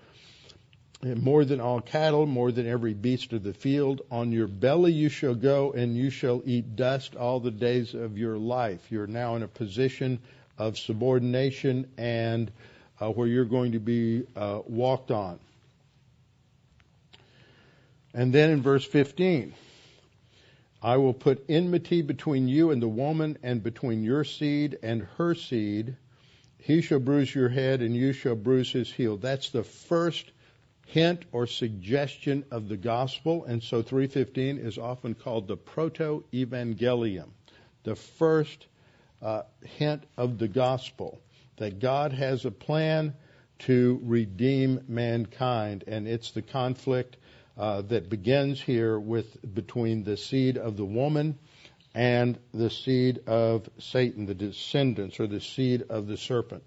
More than all cattle, more than every beast of the field. On your belly you shall go, and you shall eat dust all the days of your life. You're now in a position of subordination and uh, where you're going to be uh, walked on. And then in verse 15, I will put enmity between you and the woman, and between your seed and her seed. He shall bruise your head, and you shall bruise his heel. That's the first hint or suggestion of the gospel, and so 315 is often called the proto evangelium, the first uh, hint of the gospel that God has a plan to redeem mankind, and it's the conflict uh, that begins here with between the seed of the woman and the seed of Satan, the descendants or the seed of the serpent.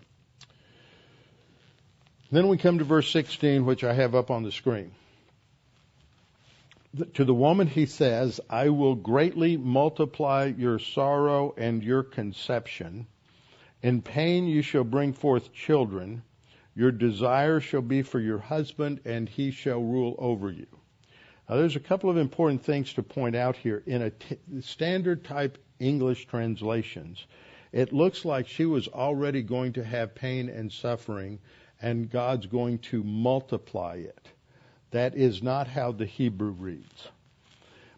Then we come to verse 16, which I have up on the screen. To the woman he says, I will greatly multiply your sorrow and your conception. In pain you shall bring forth children. Your desire shall be for your husband, and he shall rule over you. Now, there's a couple of important things to point out here. In a t- standard type English translations, it looks like she was already going to have pain and suffering, and God's going to multiply it. That is not how the Hebrew reads.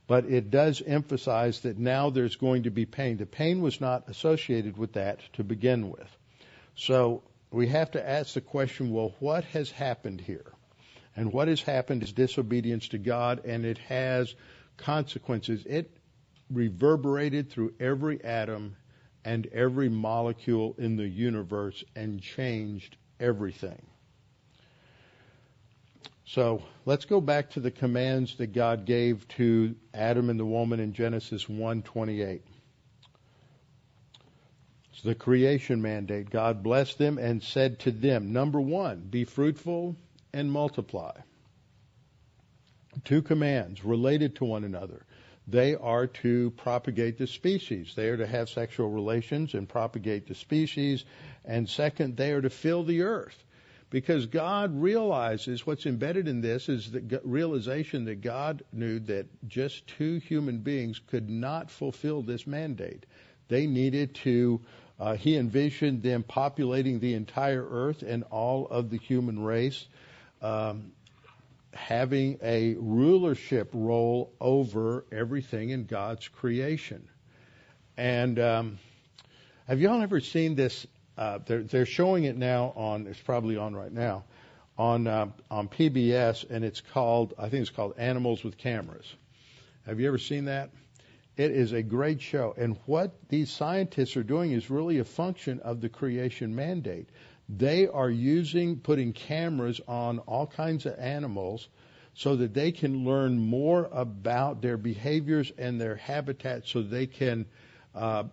But it does emphasize that now there's going to be pain. The pain was not associated with that to begin with. So we have to ask the question well, what has happened here? And what has happened is disobedience to God, and it has consequences. It reverberated through every atom and every molecule in the universe and changed everything. So let's go back to the commands that God gave to Adam and the woman in Genesis 1:28. It's the creation mandate. God blessed them and said to them, number 1, be fruitful and multiply. Two commands related to one another. They are to propagate the species. They are to have sexual relations and propagate the species. And second, they are to fill the earth because God realizes what's embedded in this is the realization that God knew that just two human beings could not fulfill this mandate. They needed to, uh, he envisioned them populating the entire earth and all of the human race, um, having a rulership role over everything in God's creation. And um, have y'all ever seen this uh, they're, they're showing it now on, it's probably on right now, on, uh, on PBS, and it's called, I think it's called Animals with Cameras. Have you ever seen that? It is a great show. And what these scientists are doing is really a function of the creation mandate. They are using, putting cameras on all kinds of animals so that they can learn more about their behaviors and their habitats so they can uh,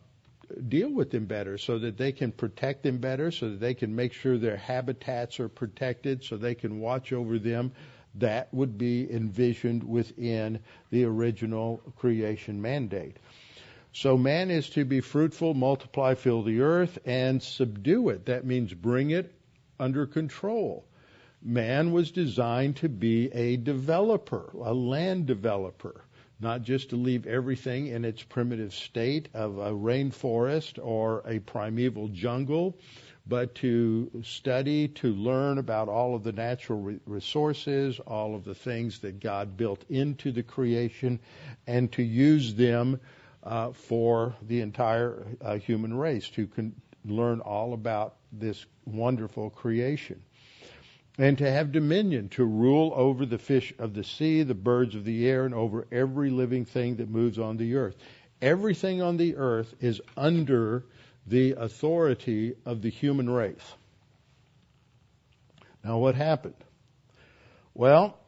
deal with them better so that they can protect them better, so that they can make sure their habitats are protected, so they can watch over them. That would be envisioned within the original creation mandate. So man is to be fruitful, multiply, fill the earth, and subdue it. That means bring it under control. Man was designed to be a developer, a land developer, not just to leave everything in its primitive state of a rainforest or a primeval jungle, but to study, to learn about all of the natural resources, all of the things that God built into the creation, and to use them uh, for the entire uh, human race to con- learn all about this wonderful creation. And to have dominion, to rule over the fish of the sea, the birds of the air, and over every living thing that moves on the earth. Everything on the earth is under the authority of the human race. Now, what happened? Well,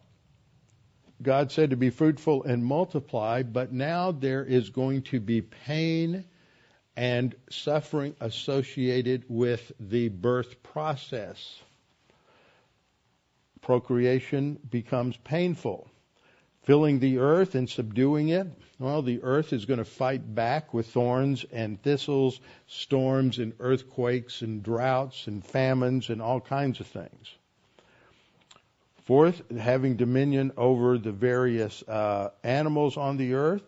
God said to be fruitful and multiply, but now there is going to be pain and suffering associated with the birth process. Procreation becomes painful. Filling the earth and subduing it, well, the earth is going to fight back with thorns and thistles, storms and earthquakes and droughts and famines and all kinds of things. Fourth, having dominion over the various uh, animals on the earth,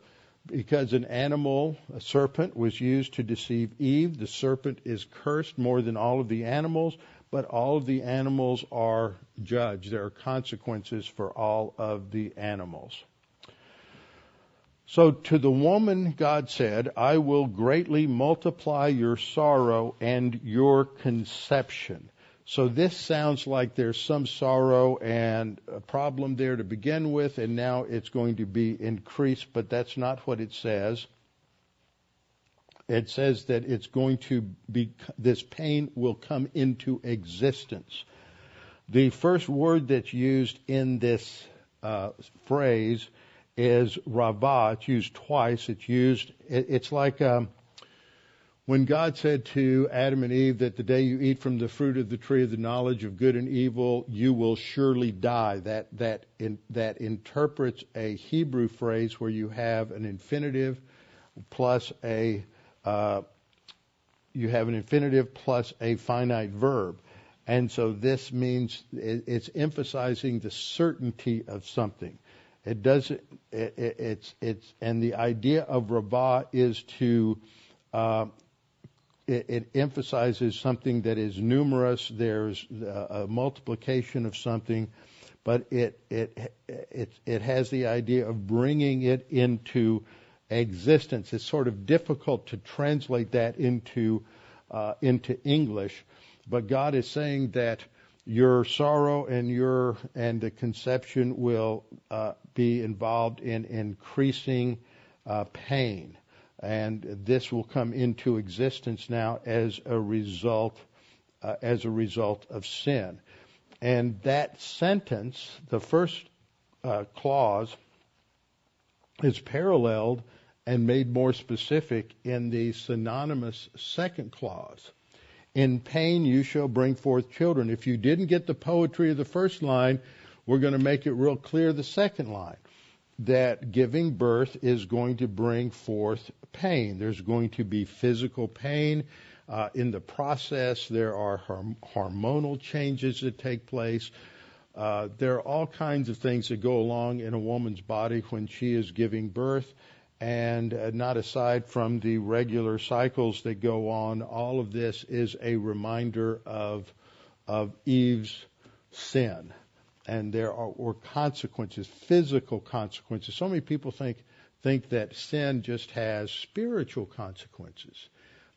because an animal, a serpent, was used to deceive Eve. The serpent is cursed more than all of the animals, but all of the animals are judged. There are consequences for all of the animals. So to the woman, God said, I will greatly multiply your sorrow and your conception. So this sounds like there's some sorrow and a problem there to begin with, and now it's going to be increased, but that's not what it says. It says that it's going to be, this pain will come into existence. The first word that's used in this uh, phrase is ravah. It's used twice. It's used, it, it's like, um, when God said to Adam and Eve that the day you eat from the fruit of the tree of the knowledge of good and evil, you will surely die. That that in, that interprets a Hebrew phrase where you have an infinitive plus a uh, you have an infinitive plus a finite verb, and so this means it's emphasizing the certainty of something. It doesn't. It, it, it's it's and the idea of ravah is to uh, it, it, emphasizes something that is numerous. There's a, a multiplication of something, but it, it it it has the idea of bringing it into existence. It's sort of difficult to translate that into uh, into English, but God is saying that your sorrow and your and the conception will uh, be involved in increasing uh, pain and this will come into existence now as a result uh, as a result of sin. And that sentence, the first uh, clause, is paralleled and made more specific in the synonymous second clause. In pain you shall bring forth children. If you didn't get the poetry of the first line, we're going to make it real clear the second line that giving birth is going to bring forth pain. There's going to be physical pain. Uh, in the process, there are hormonal changes that take place. Uh, there are all kinds of things that go along in a woman's body when she is giving birth, and uh, not aside from the regular cycles that go on. All of this is a reminder of of Eve's sin and there are, consequences, physical consequences. So many people think think that sin just has spiritual consequences,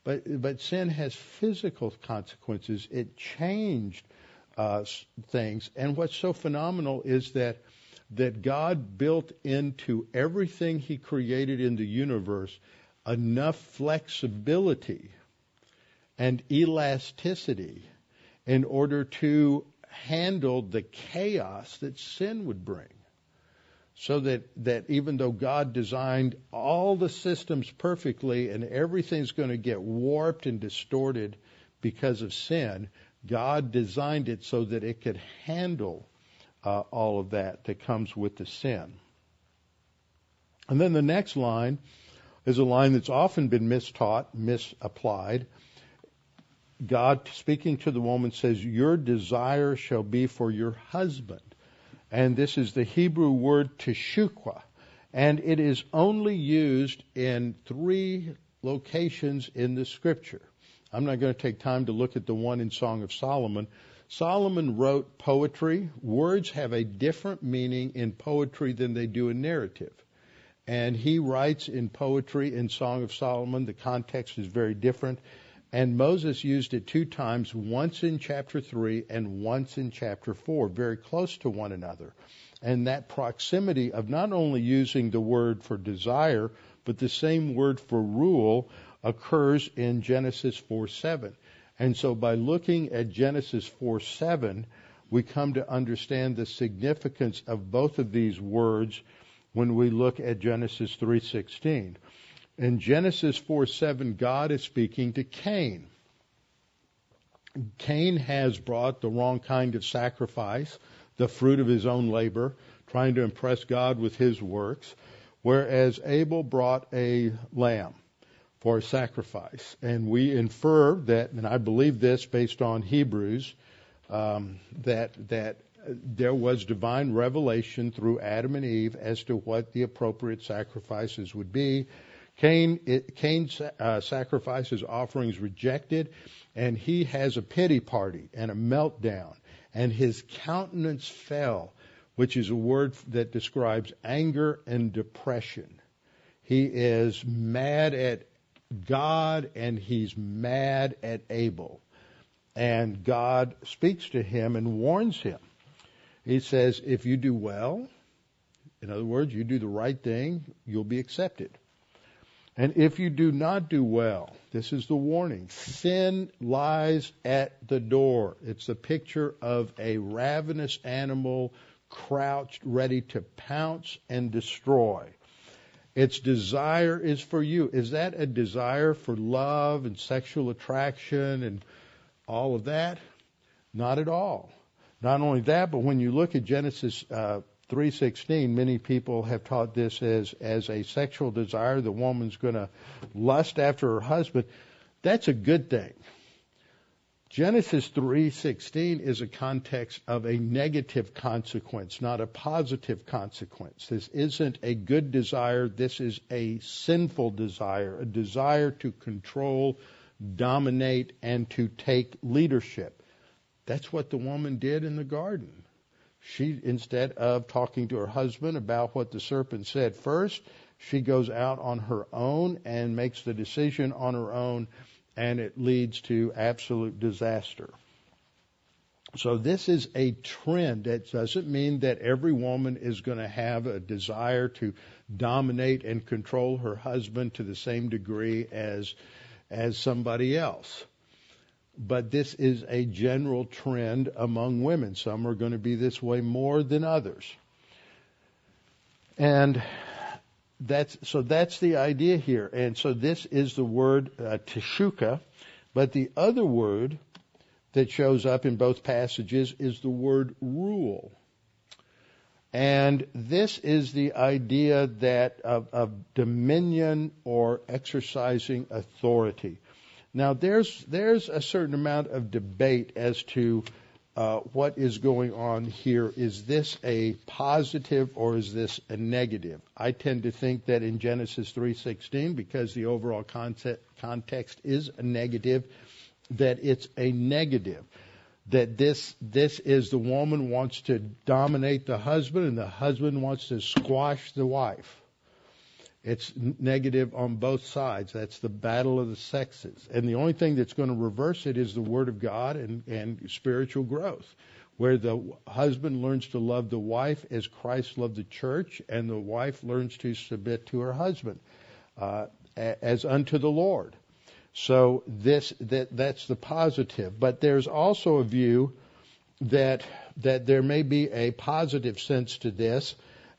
but but sin has physical consequences. It changed uh, things, and what's so phenomenal is that that God built into everything He created in the universe enough flexibility and elasticity in order to handled the chaos that sin would bring. So that, that even though God designed all the systems perfectly and everything's going to get warped and distorted because of sin, God designed it so that it could handle uh, all of that that comes with the sin. And then the next line is a line that's often been mistaught, misapplied. God speaking to the woman says, Your desire shall be for your husband. And this is the Hebrew word teshukwa. And it is only used in three locations in the scripture. I'm not going to take time to look at the one in Song of Solomon. Solomon wrote poetry. Words have a different meaning in poetry than they do in narrative. And he writes in poetry in Song of Solomon. The context is very different. And Moses used it two times, once in chapter 3 and once in chapter 4, very close to one another. And that proximity of not only using the word for desire, but the same word for rule occurs in Genesis 4 7. And so by looking at Genesis 4 7, we come to understand the significance of both of these words when we look at Genesis 3:16. In Genesis 4:7 God is speaking to Cain. Cain has brought the wrong kind of sacrifice, the fruit of his own labor, trying to impress God with his works, whereas Abel brought a lamb for a sacrifice. And we infer that, and I believe this based on Hebrews, um, that that there was divine revelation through Adam and Eve as to what the appropriate sacrifices would be. Cain, it, uh, sacrifices offerings rejected, and he has a pity party and a meltdown, and his countenance fell, which is a word that describes anger and depression. He is mad at God and he's mad at Abel. And God speaks to him and warns him. He says, if you do well, in other words, you do the right thing, you'll be accepted. And if you do not do well, this is the warning. Sin lies at the door. It's a picture of a ravenous animal crouched, ready to pounce and destroy. Its desire is for you. Is that a desire for love and sexual attraction and all of that? Not at all. Not only that, but when you look at Genesis uh, 3:16, many people have taught this as as a sexual desire. The woman's going to lust after her husband. That's a good thing. Genesis 3:16 is a context of a negative consequence, not a positive consequence. This isn't a good desire, this is a sinful desire, a desire to control, dominate and to take leadership. That's what the woman did in the garden. She instead of talking to her husband about what the serpent said first, she goes out on her own and makes the decision on her own and it leads to absolute disaster. So this is a trend. It doesn't mean that every woman is going to have a desire to dominate and control her husband to the same degree as as somebody else. But this is a general trend among women. Some are going to be this way more than others. And that's so that's the idea here. And so this is the word uh, teshuka, but the other word that shows up in both passages is the word rule. And this is the idea that of, of dominion or exercising authority. Now there's there's a certain amount of debate as to uh, what is going on here. Is this a positive or is this a negative? I tend to think that in Genesis 3:16, because the overall concept, context is a negative, that it's a negative. That this this is the woman wants to dominate the husband and the husband wants to squash the wife. It's negative on both sides. That's the battle of the sexes. And the only thing that's going to reverse it is the Word of God and, and spiritual growth, where the husband learns to love the wife as Christ loved the church, and the wife learns to submit to her husband uh, as unto the Lord. So this that that's the positive. But there's also a view that that there may be a positive sense to this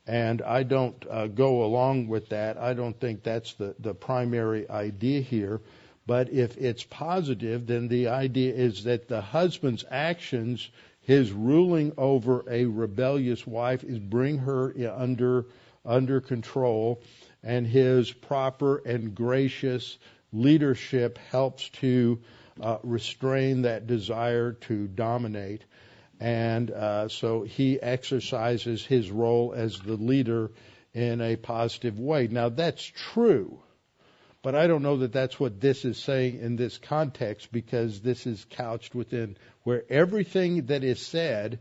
and I don't uh, go along with that. I don't think that's the, the primary idea here. But if it's positive, then the idea is that the husband's actions, his ruling over a rebellious wife, is bring her under under control, and his proper and gracious leadership helps to uh, restrain that desire to dominate. And uh, so he exercises his role as the leader in a positive way. Now that's true, but I don't know that that's what this is saying in this context because this is couched within where everything that is said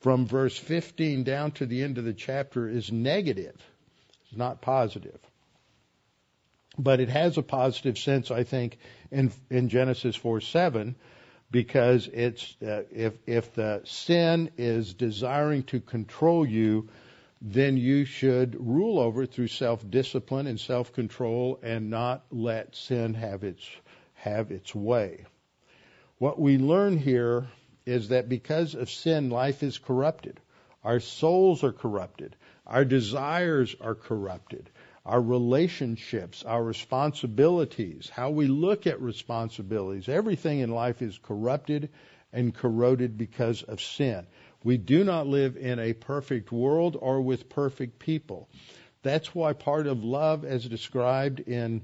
from verse 15 down to the end of the chapter is negative. It's not positive. But it has a positive sense, I think, in, in Genesis 4 7, because it's, uh, if, if the sin is desiring to control you, then you should rule over it through self-discipline and self-control and not let sin have its, have its way. What we learn here is that because of sin, life is corrupted. Our souls are corrupted. Our desires are corrupted. Our relationships, our responsibilities, how we look at responsibilities, everything in life is corrupted and corroded because of sin. We do not live in a perfect world or with perfect people. That's why part of love, as described in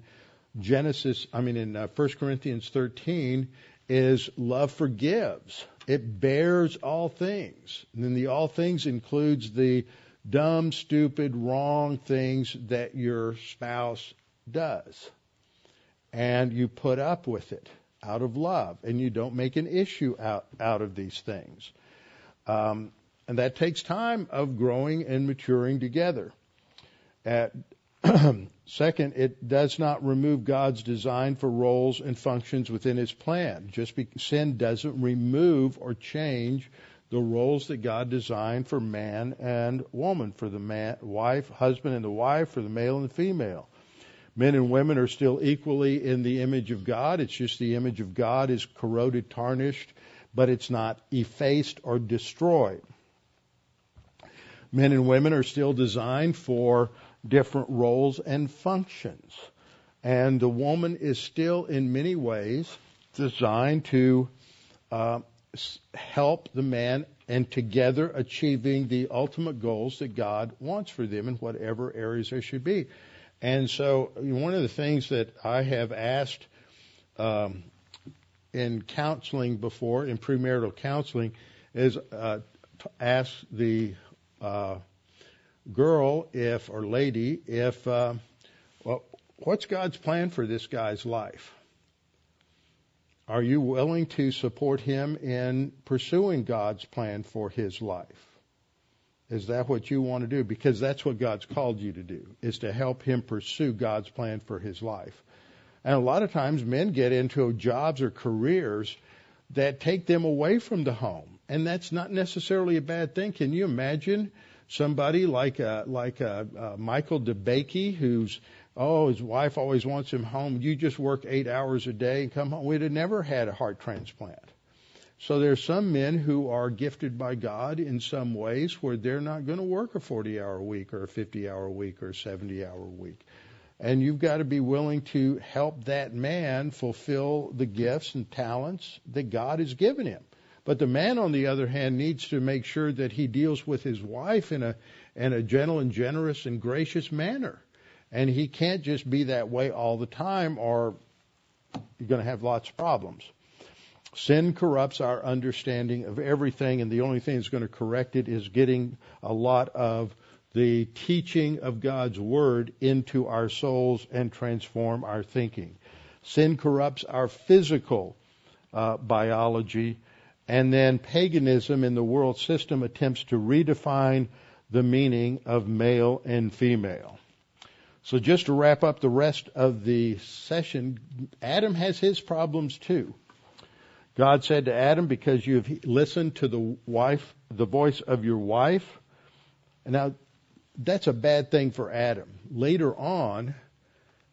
Genesis, I mean in uh, 1 Corinthians 13, is love forgives. It bears all things. And then the all things includes the dumb, stupid, wrong things that your spouse does. And you put up with it out of love, and you don't make an issue out, out of these things. Um, and that takes time of growing and maturing together. At, second, it does not remove God's design for roles and functions within His plan. Just because sin doesn't remove or change the roles that God designed for man and woman, for the man, wife, husband and the wife, for the male and the female. Men and women are still equally in the image of God. It's just the image of God is corroded, tarnished, but it's not effaced or destroyed. Men and women are still designed for different roles and functions. And the woman is still, in many ways, designed to uh, help the man and together achieving the ultimate goals that God wants for them in whatever areas there should be. And so, one of the things that I have asked um, in counseling before, in premarital counseling, is uh, to ask the uh, girl if or lady if uh, well, what's God's plan for this guy's life? Are you willing to support him in pursuing God's plan for his life? Is that what you want to do? Because that's what God's called you to do, is to help him pursue God's plan for his life. And a lot of times men get into jobs or careers that take them away from the home. And that's not necessarily a bad thing. Can you imagine somebody like a, like a, a Michael DeBakey who's oh, his wife always wants him home. You just work eight hours a day and come home. We'd have never had a heart transplant. So there's some men who are gifted by God in some ways where they're not going to work a 40 hour week or a 50 hour week or a 70 hour week. And you've got to be willing to help that man fulfill the gifts and talents that God has given him. But the man, on the other hand, needs to make sure that he deals with his wife in a, in a gentle and generous and gracious manner. And he can't just be that way all the time or you're going to have lots of problems. Sin corrupts our understanding of everything, and the only thing that's going to correct it is getting a lot of the teaching of God's Word into our souls and transform our thinking. Sin corrupts our physical uh, biology, and then paganism in the world system attempts to redefine the meaning of male and female. So just to wrap up the rest of the session, Adam has his problems too. God said to Adam, because you have listened to the wife, the voice of your wife. Now, that's a bad thing for Adam. Later on,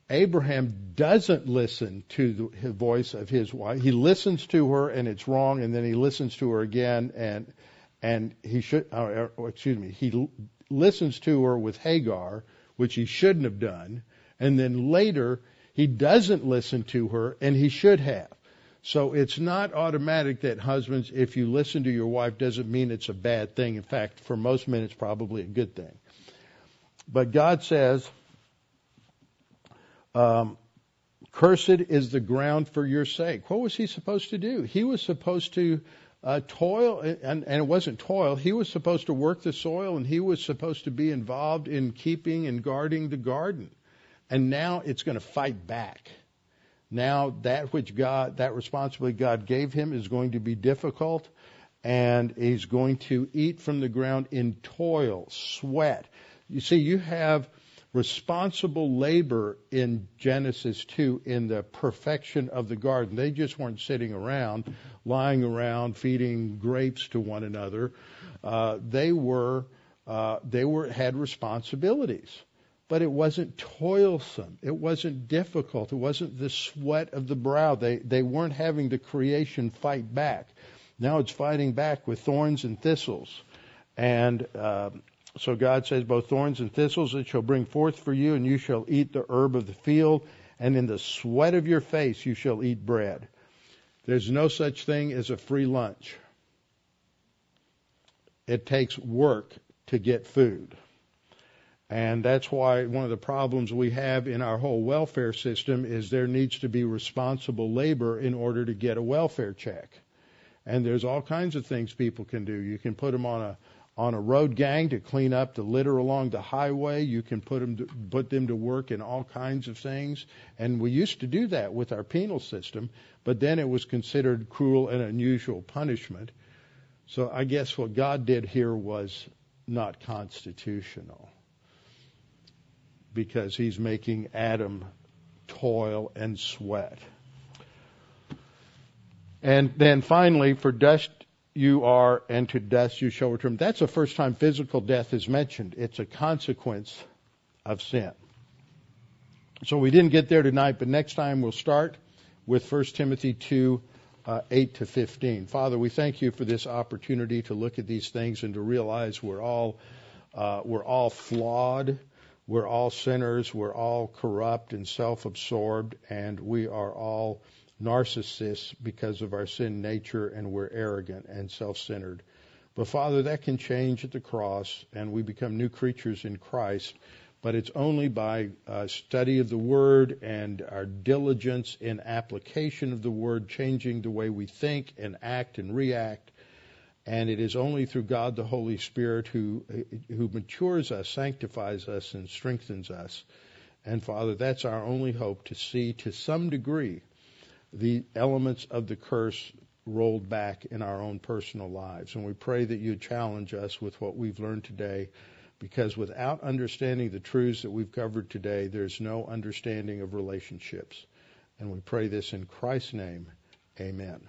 Abraham doesn't listen to the voice of his wife. He listens to her and it's wrong, and then he listens to her again and and he should. Excuse me. He listens to her with Hagar, which he shouldn't have done, and then later he doesn't listen to her, and he should have. So it's not automatic that husbands, if you listen to your wife, doesn't mean it's a bad thing. In fact, for most men, it's probably a good thing. But God says Um, Cursed is the ground for your sake. What was he supposed to do? He was supposed to uh, toil, and, and it wasn't toil. He was supposed to work the soil, and he was supposed to be involved in keeping and guarding the garden. And now it's going to fight back. Now that which God, that responsibility God gave him is going to be difficult, and he's going to eat from the ground in toil, sweat. You see, you have responsible labor in Genesis 2 in the perfection of the garden. They just weren't sitting around, lying around, feeding grapes to one another. Uh, they were, uh, they were, had responsibilities. But it wasn't toilsome. It wasn't difficult. It wasn't the sweat of the brow. They, they weren't having the creation fight back. Now it's fighting back with thorns and thistles. And, uh, so God says, both thorns and thistles it shall bring forth for you, and you shall eat the herb of the field, and in the sweat of your face you shall eat bread. There's no such thing as a free lunch. It takes work to get food. And that's why one of the problems we have in our whole welfare system is there needs to be responsible labor in order to get a welfare check. And there's all kinds of things people can do. You can put them on a on a road gang to clean up the litter along the highway. You can put them to, put them to work in all kinds of things. And we used to do that with our penal system, but then it was considered cruel and unusual punishment. So I guess what God did here was not constitutional because he's making Adam toil and sweat. And then finally, for dust you are, and to death you shall return. That's the first time physical death is mentioned. It's a consequence of sin. So we didn't get there tonight, but next time we'll start with 1 Timothy 2, uh, 8 to 15. Father, we thank you for this opportunity to look at these things and to realize we're all, uh, we're all flawed. We're all sinners. We're all corrupt and self-absorbed, and we are all narcissists because of our sin nature and we're arrogant and self-centered. But Father, that can change at the cross and we become new creatures in Christ. But it's only by uh, study of the Word and our diligence in application of the Word, changing the way we think and act and react. And it is only through God the Holy Spirit who, who matures us, sanctifies us, and strengthens us. And Father, that's our only hope to see to some degree the elements of the curse rolled back in our own personal lives. And we pray that you challenge us with what we've learned today, because without understanding the truths that we've covered today, there's no understanding of relationships. And we pray this in Christ's name. Amen.